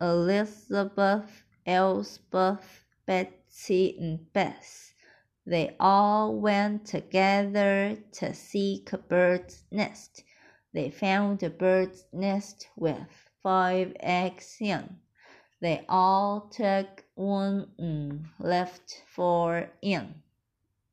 Elizabeth, Elspeth, Betsy, and Bess. They all went together to seek a bird's nest. They found a bird's nest with five eggs young. They all took one and left four in.